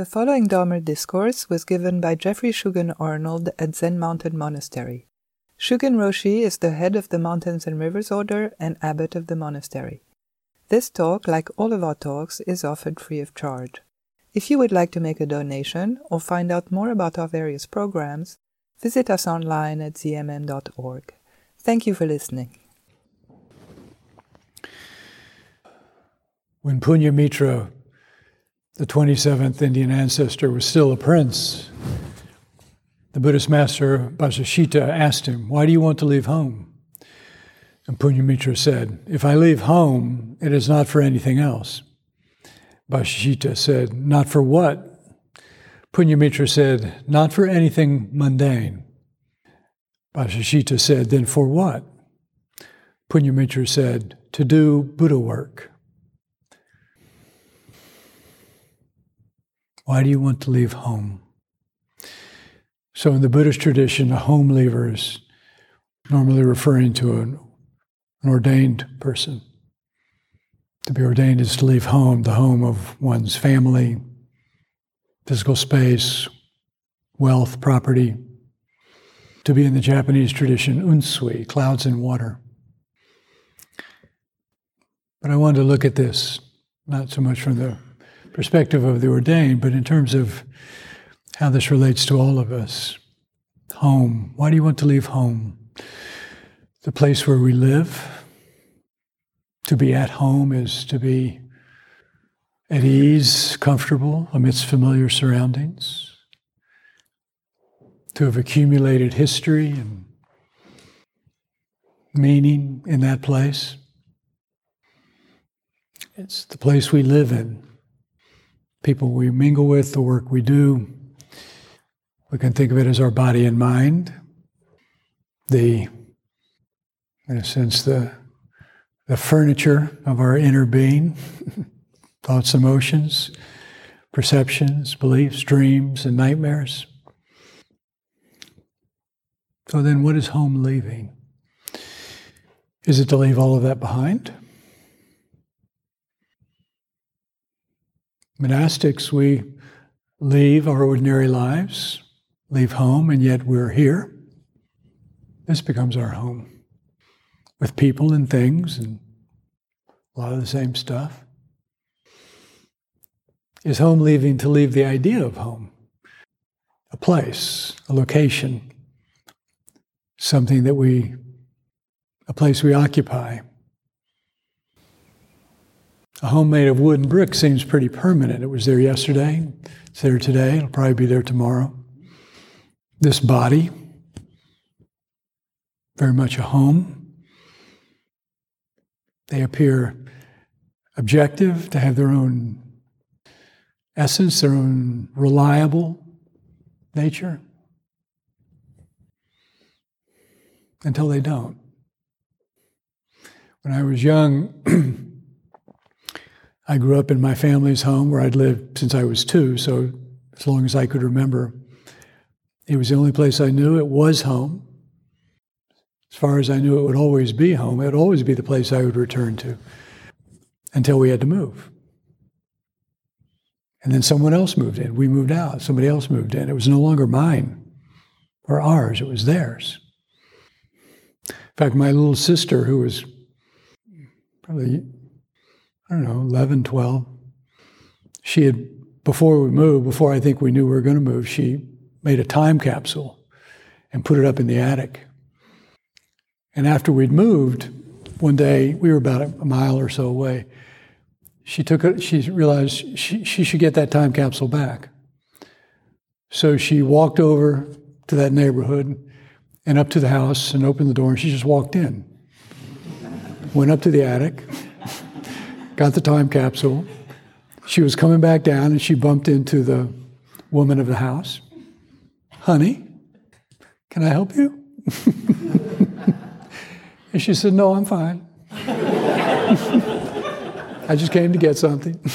The following Dharma discourse was given by Geoffrey Shugen Arnold at Zen Mountain Monastery. Shugen Roshi is the head of the Mountains and Rivers Order and abbot of the monastery. This talk, like all of our talks, is offered free of charge. If you would like to make a donation or find out more about our various programs, visit us online at zmm.org. Thank you for listening. When Punyamitra the 27th Indian ancestor, was still a prince, the Buddhist master Vasashita asked him, Why do you want to leave home? And Punyamitra said, If I leave home, it is not for anything else. Vasashita said, Not for what? Punyamitra said, Not for anything mundane. Vasashita said, Then for what? Punyamitra said, To do Buddha work. Why do you want to leave home? So, in the Buddhist tradition, a home leaver is normally referring to an, an ordained person. To be ordained is to leave home, the home of one's family, physical space, wealth, property. To be in the Japanese tradition, unsui, clouds and water. But I wanted to look at this, not so much from the perspective of the ordained, but in terms of how this relates to all of us. Home. Why do you want to leave home? The place where we live. To be at home is to be at ease, comfortable amidst familiar surroundings. To have accumulated history and meaning in that place. It's the place we live in people we mingle with, the work we do. We can think of it as our body and mind. The, in a sense, the, the furniture of our inner being, thoughts, emotions, perceptions, beliefs, dreams, and nightmares. So then, what is home leaving? Is it to leave all of that behind? Monastics, we leave our ordinary lives, leave home, and yet we're here. This becomes our home with people and things and a lot of the same stuff. Is home leaving to leave the idea of home? A place, a location, something that we, a place we occupy, a home made of wood and brick seems pretty permanent. It was there yesterday, it's there today, it'll probably be there tomorrow. This body, very much a home. They appear objective, to have their own essence, their own reliable nature, until they don't. When I was young, I grew up in my family's home where I'd lived since I was two, so as long as I could remember. It was the only place I knew. It was home. As far as I knew, it would always be home. It would always be the place I would return to until we had to move. And then someone else moved in. We moved out. Somebody else moved in. It was no longer mine or ours, it was theirs. In fact, my little sister, who was probably I don't know, 11, 12. She had, before we moved, before I think we knew we were going to move, she made a time capsule and put it up in the attic. And after we'd moved, one day, we were about a mile or so away, she took it, she realized she, she should get that time capsule back. So she walked over to that neighborhood and up to the house and opened the door, and she just walked in. Went up to the attic got the time capsule. She was coming back down and she bumped into the woman of the house. Honey, can I help you? and she said, No, I'm fine. I just came to get something.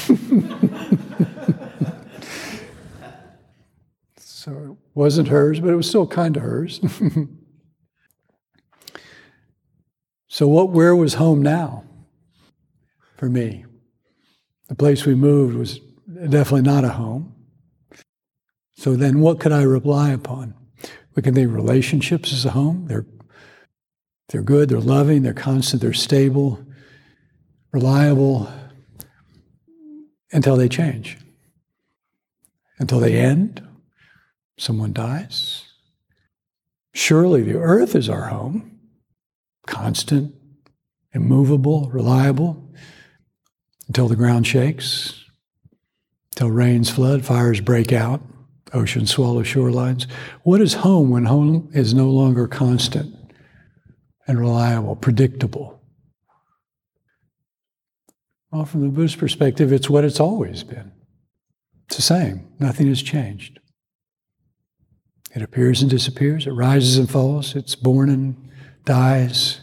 so it wasn't hers, but it was still kind of hers. so what where was home now? For me. The place we moved was definitely not a home. So then what could I rely upon? We can think relationships as a home. They're, they're good, they're loving, they're constant, they're stable, reliable, until they change. Until they end, someone dies. Surely the earth is our home, constant, immovable, reliable, until the ground shakes, until rains flood, fires break out, oceans swallow shorelines. What is home when home is no longer constant and reliable, predictable? Well, from the Buddhist perspective, it's what it's always been. It's the same. Nothing has changed. It appears and disappears. It rises and falls. It's born and dies.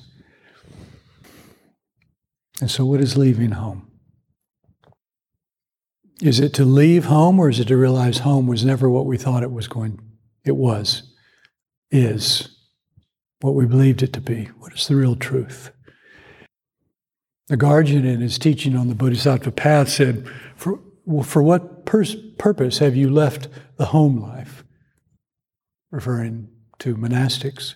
And so, what is leaving home? Is it to leave home or is it to realize home was never what we thought it was going it was is what we believed it to be? What is the real truth? Nagarjuna, in his teaching on the Bodhisattva path said, For, well, for what pers- purpose have you left the home life? Referring to monastics.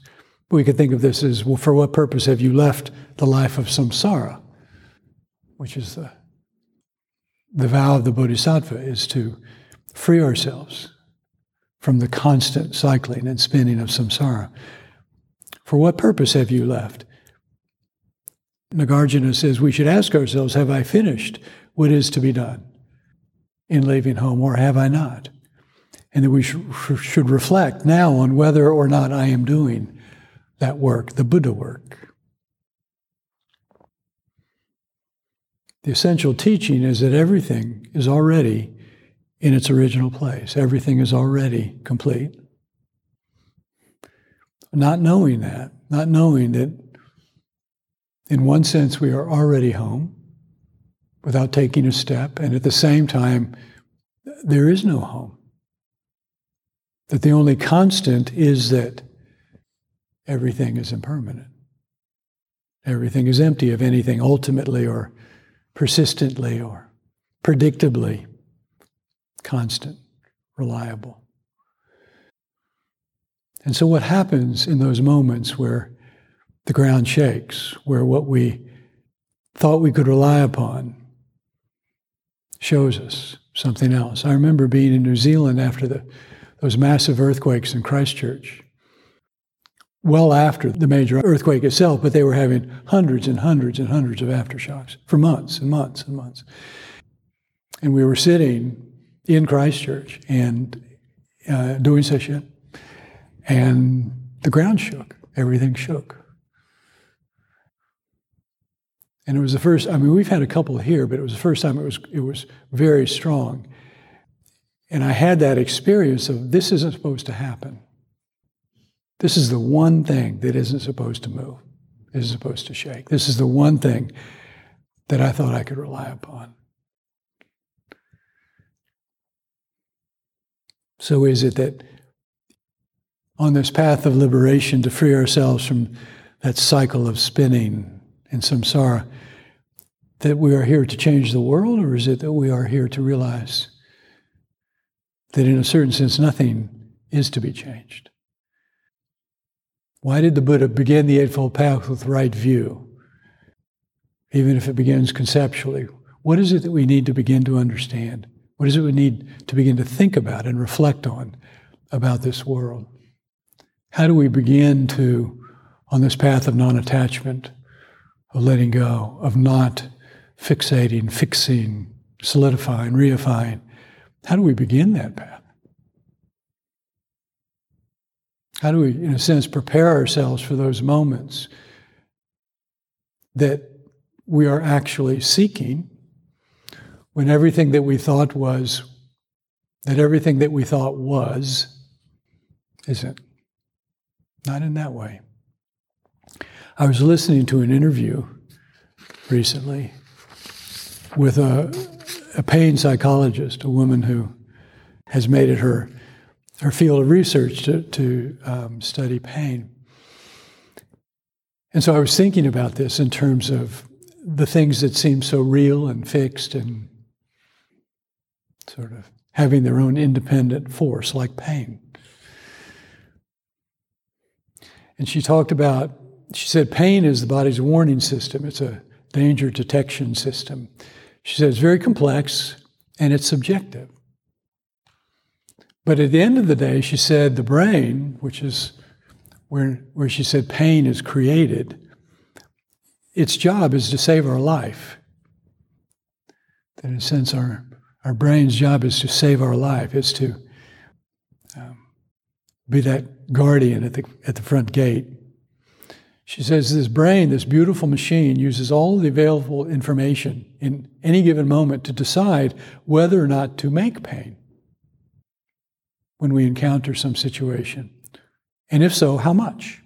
We could think of this as, well, for what purpose have you left the life of samsara, which is the the vow of the Bodhisattva is to free ourselves from the constant cycling and spinning of samsara. For what purpose have you left? Nagarjuna says we should ask ourselves Have I finished what is to be done in leaving home, or have I not? And that we should reflect now on whether or not I am doing that work, the Buddha work. The essential teaching is that everything is already in its original place, everything is already complete. Not knowing that, not knowing that in one sense we are already home without taking a step, and at the same time, there is no home. That the only constant is that everything is impermanent. Everything is empty of anything ultimately or persistently or predictably constant, reliable. And so, what happens in those moments where the ground shakes, where what we thought we could rely upon shows us something else? I remember being in New Zealand after the, those massive earthquakes in Christchurch well after the major earthquake itself, but they were having hundreds and hundreds and hundreds of aftershocks for months and months and months. And we were sitting in Christchurch and uh, doing session, and the ground shook. Everything shook. And it was the first, I mean, we've had a couple here, but it was the first time it was, it was very strong. And I had that experience of this isn't supposed to happen. This is the one thing that isn't supposed to move, isn't supposed to shake. This is the one thing that I thought I could rely upon. So, is it that on this path of liberation to free ourselves from that cycle of spinning and samsara, that we are here to change the world, or is it that we are here to realize that in a certain sense nothing is to be changed? Why did the Buddha begin the Eightfold Path with right view? Even if it begins conceptually, what is it that we need to begin to understand? What is it we need to begin to think about and reflect on about this world? How do we begin to, on this path of non attachment, of letting go, of not fixating, fixing, solidifying, reifying, how do we begin that path? How do we, in a sense, prepare ourselves for those moments that we are actually seeking when everything that we thought was, that everything that we thought was, isn't? Not in that way. I was listening to an interview recently with a, a pain psychologist, a woman who has made it her her field of research to, to um, study pain. And so I was thinking about this in terms of the things that seem so real and fixed and sort of having their own independent force, like pain. And she talked about, she said, pain is the body's warning system, it's a danger detection system. She said it's very complex and it's subjective. But at the end of the day, she said the brain, which is where, where she said pain is created, its job is to save our life. That in a sense, our, our brain's job is to save our life, it's to um, be that guardian at the, at the front gate. She says this brain, this beautiful machine, uses all the available information in any given moment to decide whether or not to make pain when we encounter some situation. And if so, how much?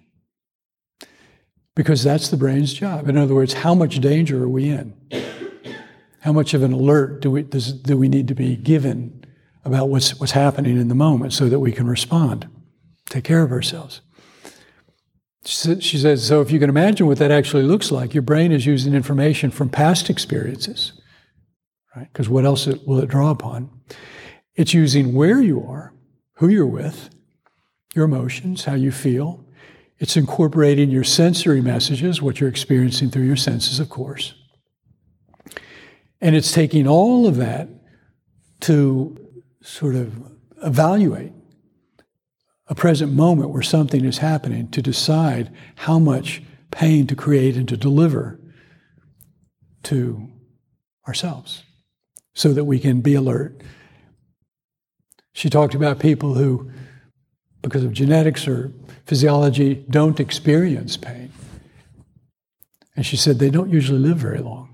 Because that's the brain's job. In other words, how much danger are we in? How much of an alert do we, does, do we need to be given about what's, what's happening in the moment so that we can respond, take care of ourselves? She says, so if you can imagine what that actually looks like, your brain is using information from past experiences, right? Because what else will it draw upon? It's using where you are, who you're with, your emotions, how you feel. It's incorporating your sensory messages, what you're experiencing through your senses, of course. And it's taking all of that to sort of evaluate a present moment where something is happening to decide how much pain to create and to deliver to ourselves so that we can be alert. She talked about people who, because of genetics or physiology, don't experience pain. And she said they don't usually live very long,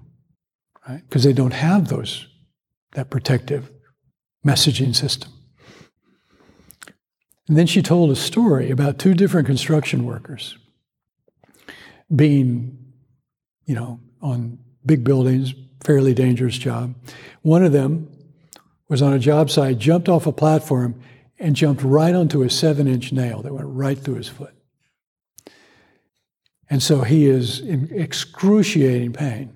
right? Because they don't have those, that protective messaging system. And then she told a story about two different construction workers being, you know, on big buildings, fairly dangerous job. One of them was on a job site, jumped off a platform, and jumped right onto a seven inch nail that went right through his foot. And so he is in excruciating pain.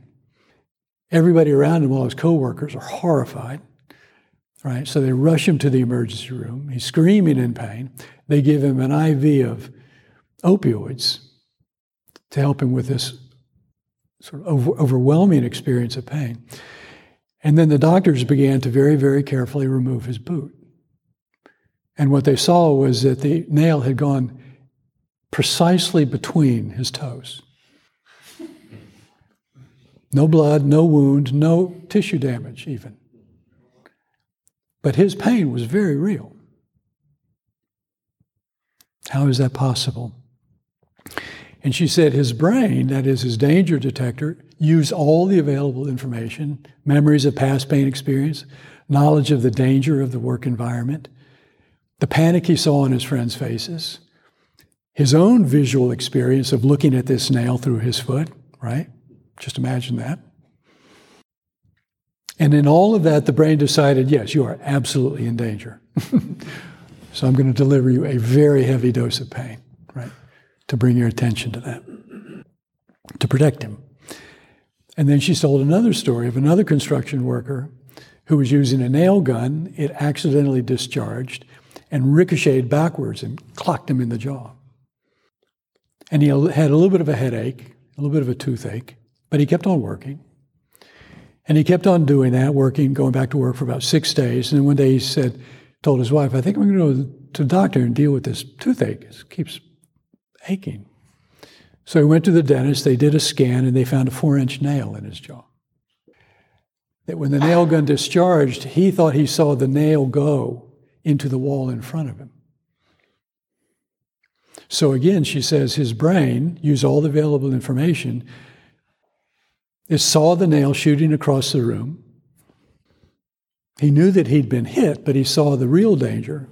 Everybody around him, all his coworkers, are horrified right? So they rush him to the emergency room. He's screaming in pain. They give him an IV of opioids to help him with this sort of over- overwhelming experience of pain. And then the doctors began to very, very carefully remove his boot. And what they saw was that the nail had gone precisely between his toes. No blood, no wound, no tissue damage, even. But his pain was very real. How is that possible? And she said his brain, that is his danger detector, used all the available information memories of past pain experience, knowledge of the danger of the work environment, the panic he saw on his friends' faces, his own visual experience of looking at this nail through his foot, right? Just imagine that. And in all of that, the brain decided, yes, you are absolutely in danger. so I'm going to deliver you a very heavy dose of pain? To bring your attention to that, to protect him. And then she told another story of another construction worker who was using a nail gun. It accidentally discharged and ricocheted backwards and clocked him in the jaw. And he had a little bit of a headache, a little bit of a toothache, but he kept on working. And he kept on doing that, working, going back to work for about six days. And then one day he said, told his wife, I think I'm going to go to the doctor and deal with this toothache. It keeps aching. So he went to the dentist, they did a scan, and they found a four inch nail in his jaw. That when the nail gun discharged, he thought he saw the nail go into the wall in front of him. So again, she says his brain used all the available information it saw the nail shooting across the room. He knew that he'd been hit, but he saw the real danger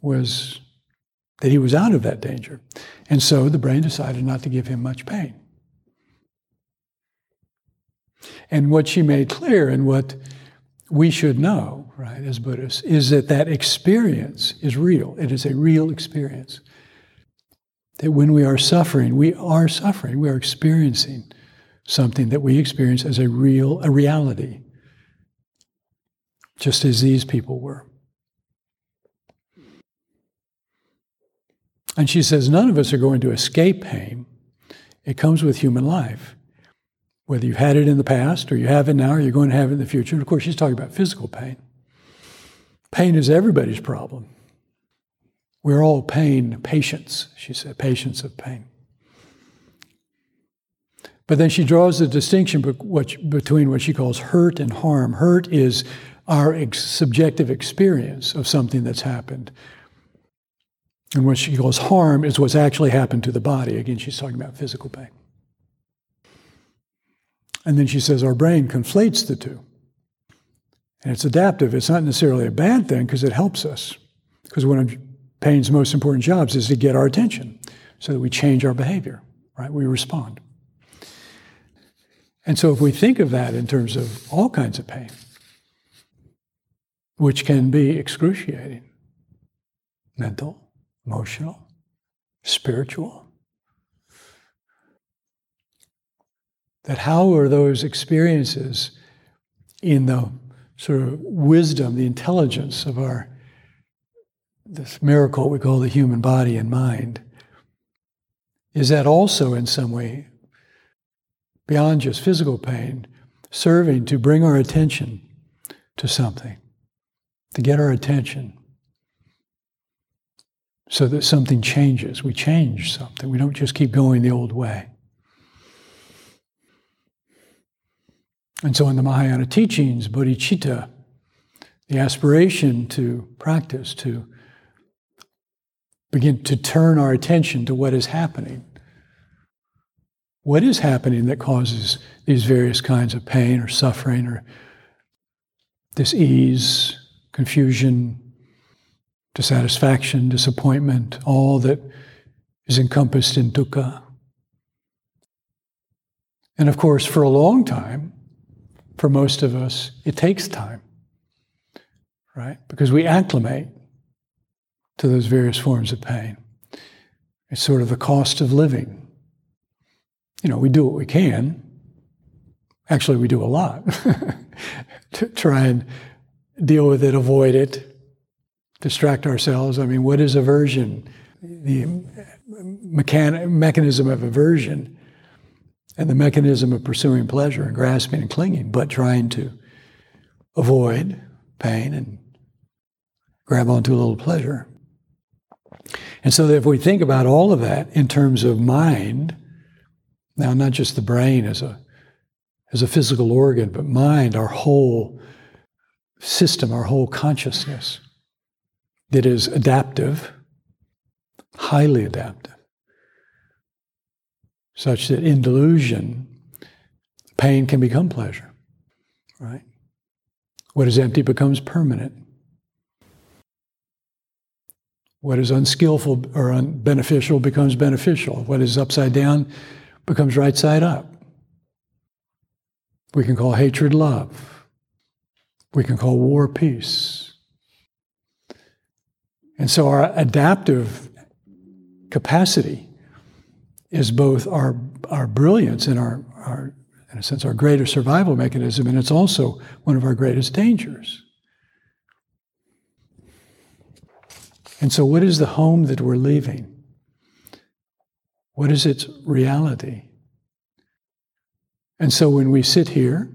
was that he was out of that danger. And so the brain decided not to give him much pain. And what she made clear and what we should know, right, as Buddhists, is that that experience is real. It is a real experience. That when we are suffering, we are suffering, we are experiencing something that we experience as a real, a reality. just as these people were. And she says, none of us are going to escape pain. It comes with human life. Whether you've had it in the past, or you have it now, or you're going to have it in the future. And of course, she's talking about physical pain. Pain is everybody's problem. We're all pain patients, she said, patients of pain. But then she draws the distinction between what she calls hurt and harm. Hurt is our ex- subjective experience of something that's happened. And when she goes harm is what's actually happened to the body. Again, she's talking about physical pain. And then she says our brain conflates the two. And it's adaptive. It's not necessarily a bad thing because it helps us. Because one of pain's most important jobs is to get our attention so that we change our behavior, right? We respond. And so if we think of that in terms of all kinds of pain, which can be excruciating, mental, emotional, spiritual, that how are those experiences in the sort of wisdom, the intelligence of our this miracle we call the human body and mind, is that also in some way beyond just physical pain, serving to bring our attention to something, to get our attention so that something changes. We change something. We don't just keep going the old way. And so in the Mahayana teachings, bodhicitta, the aspiration to practice, to begin to turn our attention to what is happening, what is happening that causes these various kinds of pain or suffering or disease, confusion, dissatisfaction, disappointment, all that is encompassed in dukkha. And of course, for a long time, for most of us, it takes time, right? Because we acclimate to those various forms of pain. It's sort of the cost of living you know, we do what we can. Actually, we do a lot to try and deal with it, avoid it, distract ourselves. I mean, what is aversion? The mechan- mechanism of aversion and the mechanism of pursuing pleasure and grasping and clinging, but trying to avoid pain and grab onto a little pleasure. And so, if we think about all of that in terms of mind, now, not just the brain as a, as a physical organ, but mind, our whole system, our whole consciousness that is adaptive, highly adaptive, such that in delusion, pain can become pleasure, right? What is empty becomes permanent. What is unskillful or unbeneficial becomes beneficial. What is upside down becomes right side up. We can call hatred love. We can call war peace. And so our adaptive capacity is both our, our brilliance and our, our, in a sense, our greater survival mechanism, and it's also one of our greatest dangers. And so, what is the home that we're leaving? What is its reality? And so when we sit here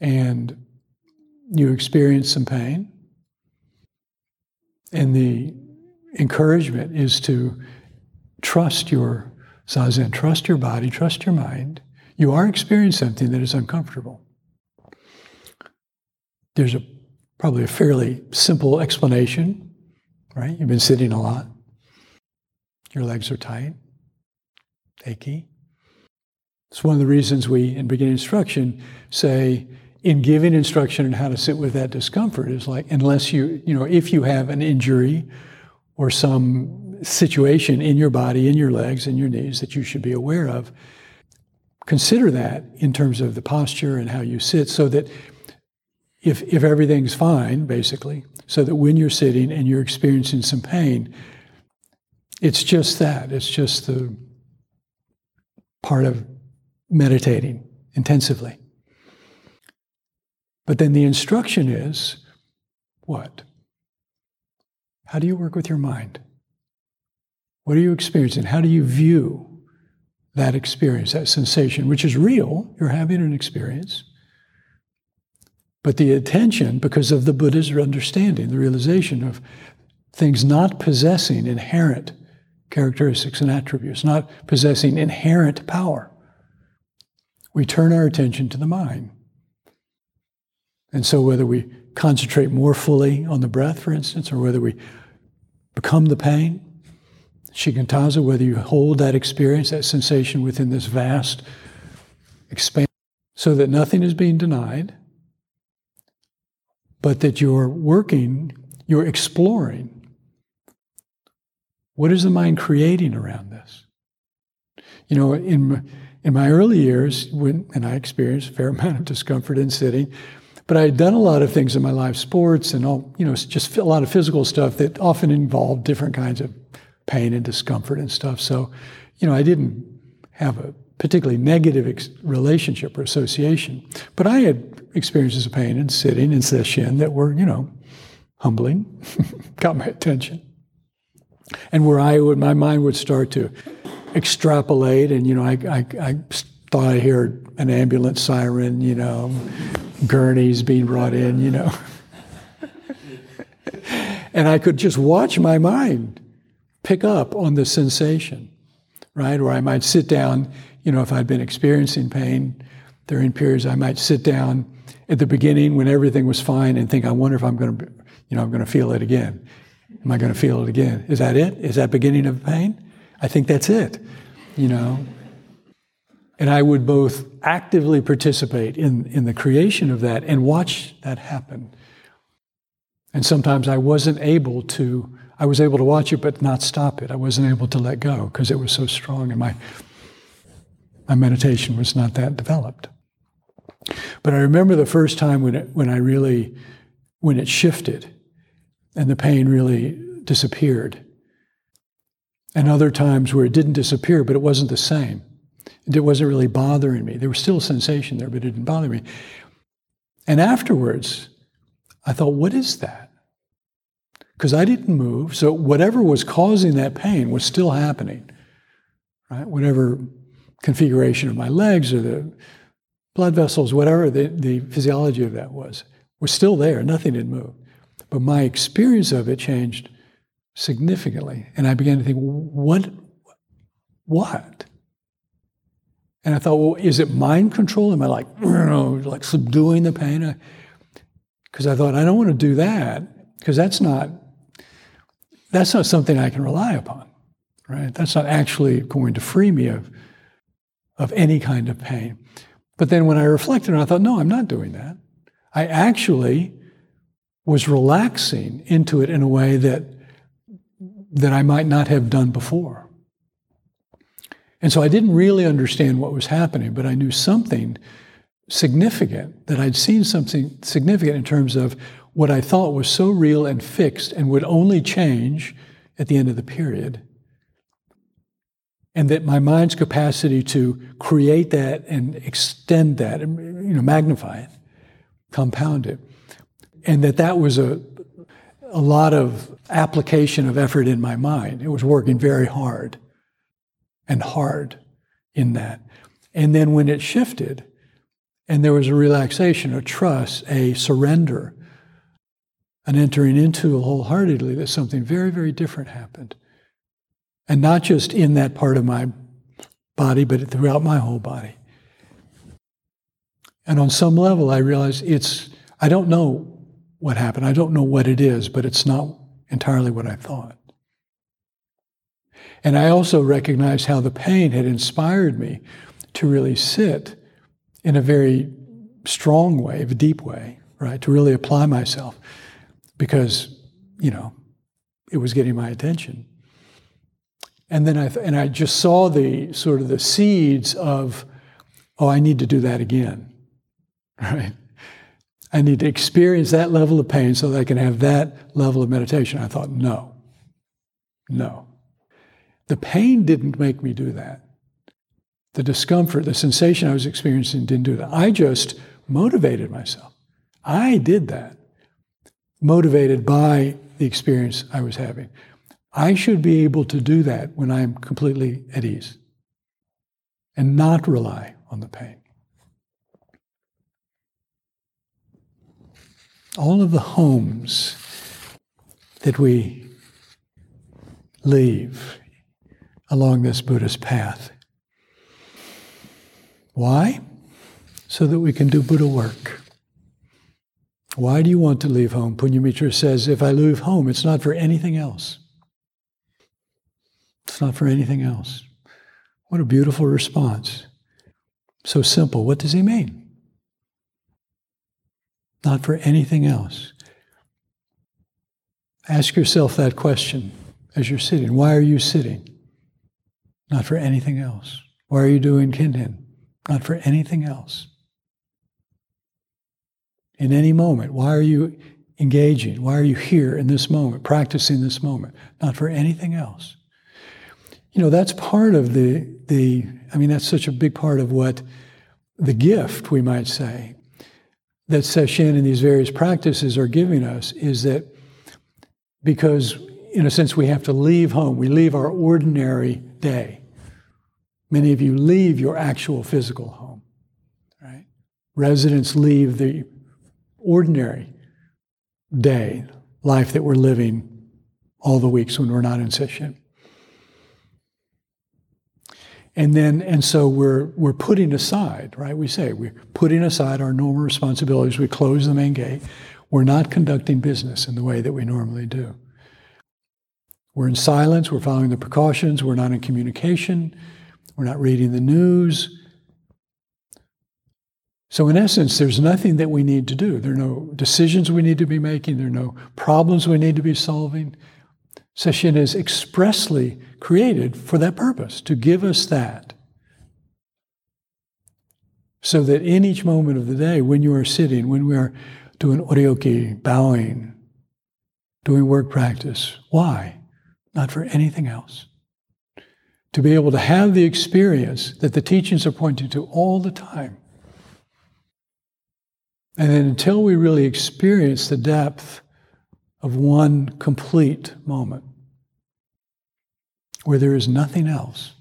and you experience some pain, and the encouragement is to trust your zazen, trust your body, trust your mind. You are experiencing something that is uncomfortable. There's a probably a fairly simple explanation, right? You've been sitting a lot. Your legs are tight achy. It's one of the reasons we, in beginning instruction, say in giving instruction on how to sit with that discomfort is like, unless you, you know, if you have an injury or some situation in your body, in your legs, in your knees that you should be aware of, consider that in terms of the posture and how you sit so that if, if everything's fine, basically, so that when you're sitting and you're experiencing some pain, it's just that. It's just the part of meditating intensively. But then the instruction is what? How do you work with your mind? What are you experiencing? How do you view that experience, that sensation, which is real? You're having an experience. But the attention, because of the Buddha's understanding, the realization of things not possessing inherent characteristics and attributes, not possessing inherent power, we turn our attention to the mind. And so, whether we concentrate more fully on the breath, for instance, or whether we become the pain, shikantaza, whether you hold that experience, that sensation within this vast expanse, so that nothing is being denied, but that you're working, you're exploring. What is the mind creating around this? You know, in, in my early years, when, and I experienced a fair amount of discomfort in sitting, but I had done a lot of things in my life, sports and all, you know, just a lot of physical stuff that often involved different kinds of pain and discomfort and stuff. So, you know, I didn't have a particularly negative ex- relationship or association. But I had experiences of pain and sitting and sesshin that were, you know, humbling, got my attention. And where I would, my mind would start to extrapolate, and, you know, I, I, I thought I heard an ambulance siren, you know, gurneys being brought in, you know. and I could just watch my mind pick up on the sensation, right? Or I might sit down you know, if I'd been experiencing pain during periods, I might sit down at the beginning when everything was fine and think, I wonder if I'm going to, you know, I'm going to feel it again. Am I going to feel it again? Is that it? Is that beginning of pain? I think that's it, you know. And I would both actively participate in, in the creation of that and watch that happen. And sometimes I wasn't able to, I was able to watch it but not stop it. I wasn't able to let go because it was so strong and my my meditation was not that developed. But I remember the first time when it, when I really, when it shifted and the pain really disappeared. And other times where it didn't disappear, but it wasn't the same. It wasn't really bothering me. There was still a sensation there, but it didn't bother me. And afterwards, I thought, what is that? Because I didn't move, so whatever was causing that pain was still happening. Right? Whatever configuration of my legs or the blood vessels, whatever the, the physiology of that was, was still there. Nothing had moved. But my experience of it changed significantly. And I began to think, what? What? And I thought, well, is it mind control? Am I like, like subduing the pain? Because I thought, I don't want to do that because that's not that's not something I can rely upon, right? That's not actually going to free me of of any kind of pain. But then when I reflected, I thought, no, I'm not doing that. I actually was relaxing into it in a way that, that I might not have done before. And so I didn't really understand what was happening, but I knew something significant, that I'd seen something significant in terms of what I thought was so real and fixed and would only change at the end of the period. And that my mind's capacity to create that and extend that, you know, magnify it, compound it, and that that was a a lot of application of effort in my mind. It was working very hard and hard in that. And then when it shifted, and there was a relaxation, a trust, a surrender, an entering into wholeheartedly that something very, very different happened. And not just in that part of my body, but throughout my whole body. And on some level, I realized it's, I don't know what happened. I don't know what it is, but it's not entirely what I thought. And I also recognized how the pain had inspired me to really sit in a very strong way, a deep way, right? To really apply myself because, you know, it was getting my attention. And then I, th- and I just saw the sort of the seeds of, oh, I need to do that again, right? I need to experience that level of pain so that I can have that level of meditation. I thought, no, no. The pain didn't make me do that. The discomfort, the sensation I was experiencing didn't do that. I just motivated myself. I did that, motivated by the experience I was having. I should be able to do that when I'm completely at ease and not rely on the pain. All of the homes that we leave along this Buddhist path. Why? So that we can do Buddha work. Why do you want to leave home? Punyamitra says, if I leave home, it's not for anything else. It's not for anything else. What a beautiful response. So simple. What does he mean? Not for anything else. Ask yourself that question as you're sitting. Why are you sitting? Not for anything else. Why are you doing kinhin? Not for anything else. In any moment, why are you engaging? Why are you here in this moment, practicing this moment? Not for anything else. You know, that's part of the, the I mean, that's such a big part of what the gift, we might say, that Sesshin and these various practices are giving us is that because, in a sense, we have to leave home, we leave our ordinary day. Many of you leave your actual physical home, right? Residents leave the ordinary day, life that we're living all the weeks when we're not in Sesshin. And then, and so we're, we're putting aside, right? We say we're putting aside our normal responsibilities. We close the main gate. We're not conducting business in the way that we normally do. We're in silence. We're following the precautions. We're not in communication. We're not reading the news. So, in essence, there's nothing that we need to do. There are no decisions we need to be making. There are no problems we need to be solving. Sesshin is expressly created for that purpose, to give us that. So that in each moment of the day, when you are sitting, when we are doing oryoki, bowing, doing work practice, why? Not for anything else. To be able to have the experience that the teachings are pointing to all the time. And then until we really experience the depth of one complete moment where there is nothing else.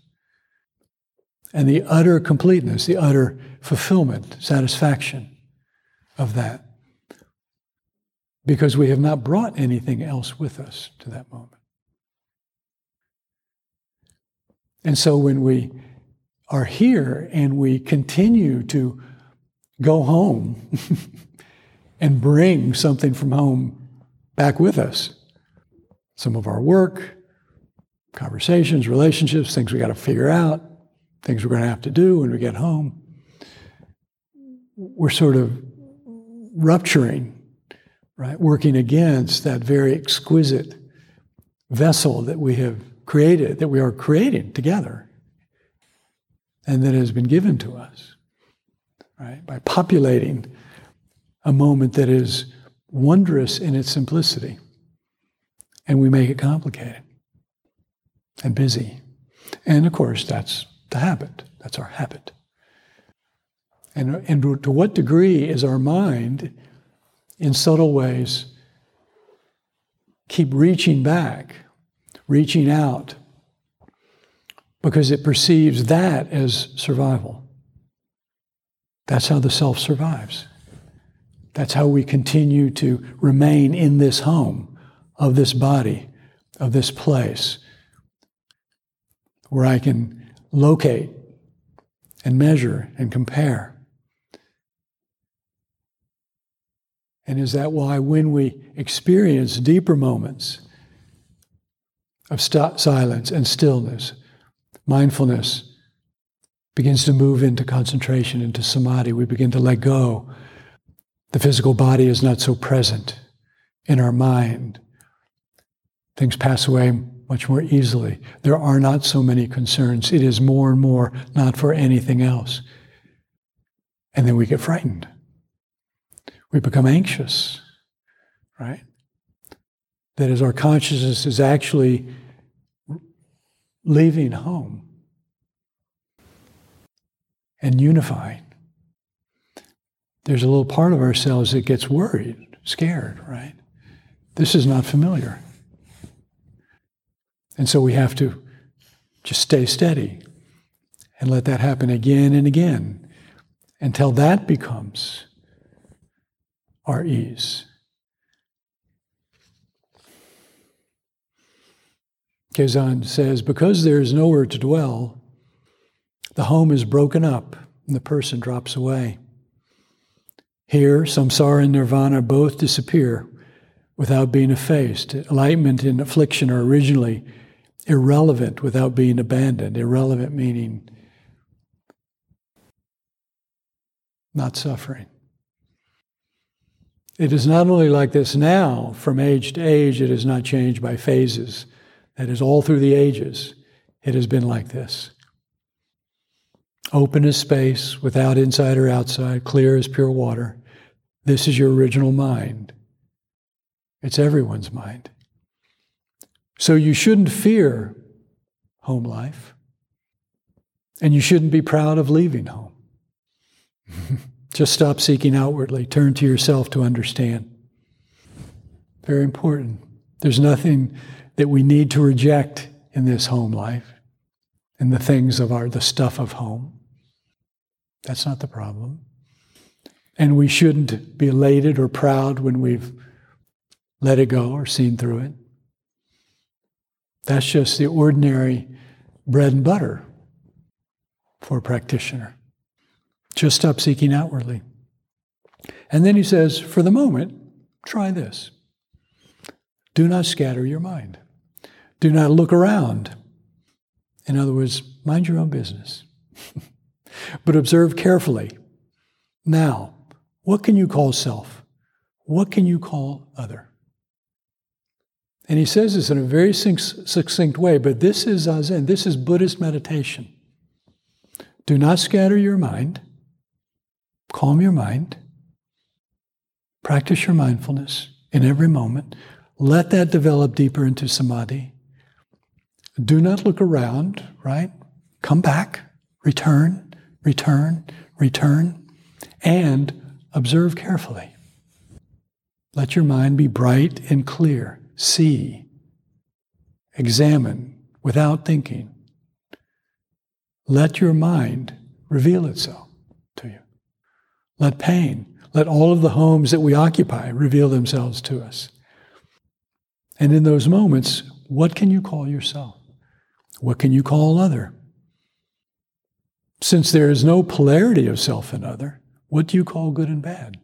And the utter completeness, the utter fulfillment, satisfaction of that. Because we have not brought anything else with us to that moment. And so when we are here and we continue to go home and bring something from home back with us. Some of our work, conversations, relationships, things we got to figure out, things we're going to have to do when we get home. We're sort of rupturing, right? Working against that very exquisite vessel that we have created, that we are creating together, and that has been given to us, right? By populating a moment that is wondrous in its simplicity. And we make it complicated and busy. And of course, that's the habit. That's our habit. And, and to what degree is our mind, in subtle ways, keep reaching back, reaching out, because it perceives that as survival? That's how the self survives. That's how we continue to remain in this home of this body, of this place, where I can locate and measure and compare. And is that why, when we experience deeper moments of st- silence and stillness, mindfulness begins to move into concentration, into samadhi, we begin to let go the physical body is not so present in our mind. Things pass away much more easily. There are not so many concerns. It is more and more not for anything else. And then we get frightened. We become anxious, right? That as our consciousness is actually leaving home and unifying, there's a little part of ourselves that gets worried, scared, right? This is not familiar. And so we have to just stay steady and let that happen again and again until that becomes our ease. Kazan says, because there is nowhere to dwell, the home is broken up and the person drops away. Here, samsara and nirvana both disappear without being effaced. Enlightenment and affliction are originally irrelevant without being abandoned. Irrelevant meaning not suffering. It is not only like this now, from age to age, it is not changed by phases. That is, all through the ages, it has been like this. Open as space, without inside or outside, clear as pure water. This is your original mind. It's everyone's mind. So you shouldn't fear home life, and you shouldn't be proud of leaving home. Just stop seeking outwardly, turn to yourself to understand. Very important. There's nothing that we need to reject in this home life, in the things of our, the stuff of home. That's not the problem. And we shouldn't be elated or proud when we've let it go or seen through it. That's just the ordinary bread and butter for a practitioner. Just stop seeking outwardly. And then he says, for the moment, try this. Do not scatter your mind. Do not look around. In other words, mind your own business. but observe carefully. Now, what can you call self? What can you call other? And he says this in a very succinct way, but this is Zazen, this is Buddhist meditation. Do not scatter your mind, calm your mind, practice your mindfulness in every moment, let that develop deeper into samadhi. Do not look around, right? Come back, return, return, return, and observe carefully. Let your mind be bright and clear see, examine without thinking. Let your mind reveal itself to you. Let pain, let all of the homes that we occupy reveal themselves to us. And in those moments, what can you call yourself? What can you call other? Since there is no polarity of self and other, what do you call good and bad?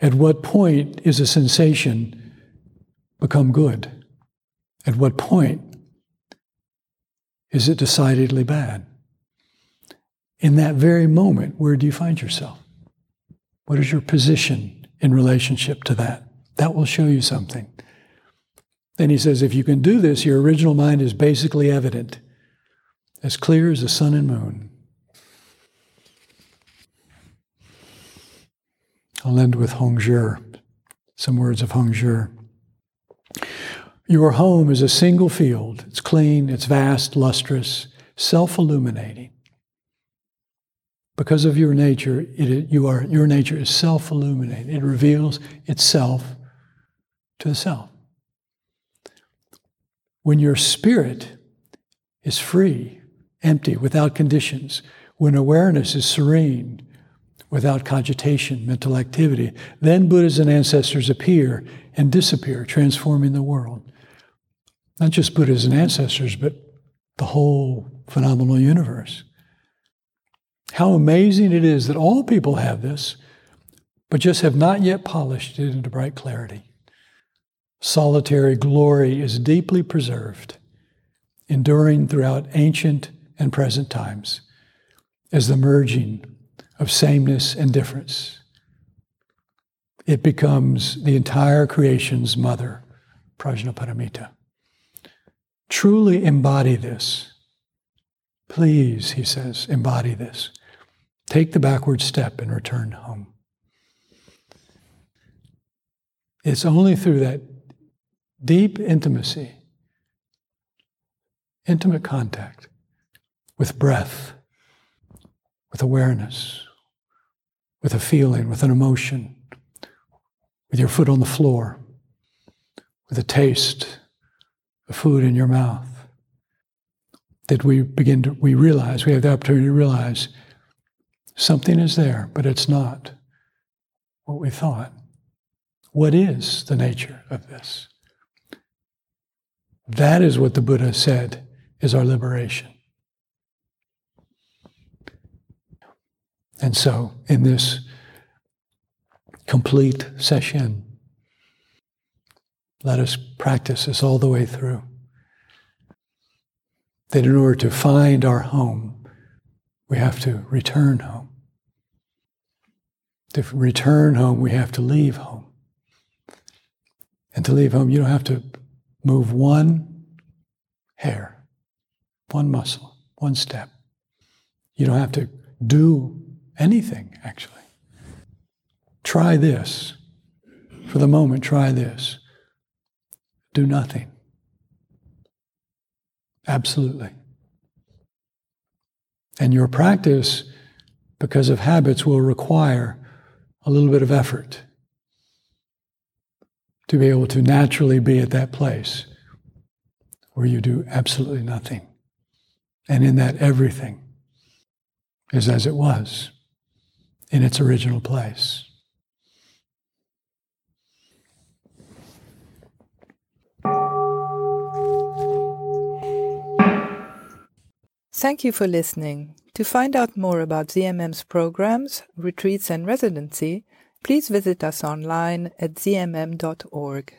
At what point is a sensation become good? At what point is it decidedly bad? In that very moment, where do you find yourself? What is your position in relationship to that? That will show you something. Then he says, if you can do this, your original mind is basically evident, as clear as the sun and moon. I'll end with Hongzhi, some words of Hongzhi. Your home is a single field. It's clean, it's vast, lustrous, self illuminating. Because of your nature, it, you are, your nature is self illuminating. It reveals itself to the self. When your spirit is free, empty, without conditions, when awareness is serene, without cogitation, mental activity, then Buddhas and ancestors appear and disappear, transforming the world not just Buddhas and ancestors, but the whole phenomenal universe. How amazing it is that all people have this, but just have not yet polished it into bright clarity. Solitary glory is deeply preserved, enduring throughout ancient and present times as the merging of sameness and difference. It becomes the entire creation's mother, Prajnaparamita truly embody this. Please, he says, embody this. Take the backward step and return home. It's only through that deep intimacy, intimate contact with breath, with awareness, with a feeling, with an emotion, with your foot on the floor, with a taste of food in your mouth, that we begin to, we realize, we have the opportunity to realize something is there, but it's not what we thought. What is the nature of this? That is what the Buddha said is our liberation. And so, in this complete session, let us practice this all the way through. That in order to find our home, we have to return home. To return home, we have to leave home. And to leave home, you don't have to move one hair, one muscle, one step. You don't have to do anything, actually. Try this. For the moment, try this. Do nothing. Absolutely. And your practice, because of habits, will require a little bit of effort to be able to naturally be at that place where you do absolutely nothing. And in that, everything is as it was in its original place. Thank you for listening. To find out more about ZMM's programs, retreats, and residency, please visit us online at zmm.org.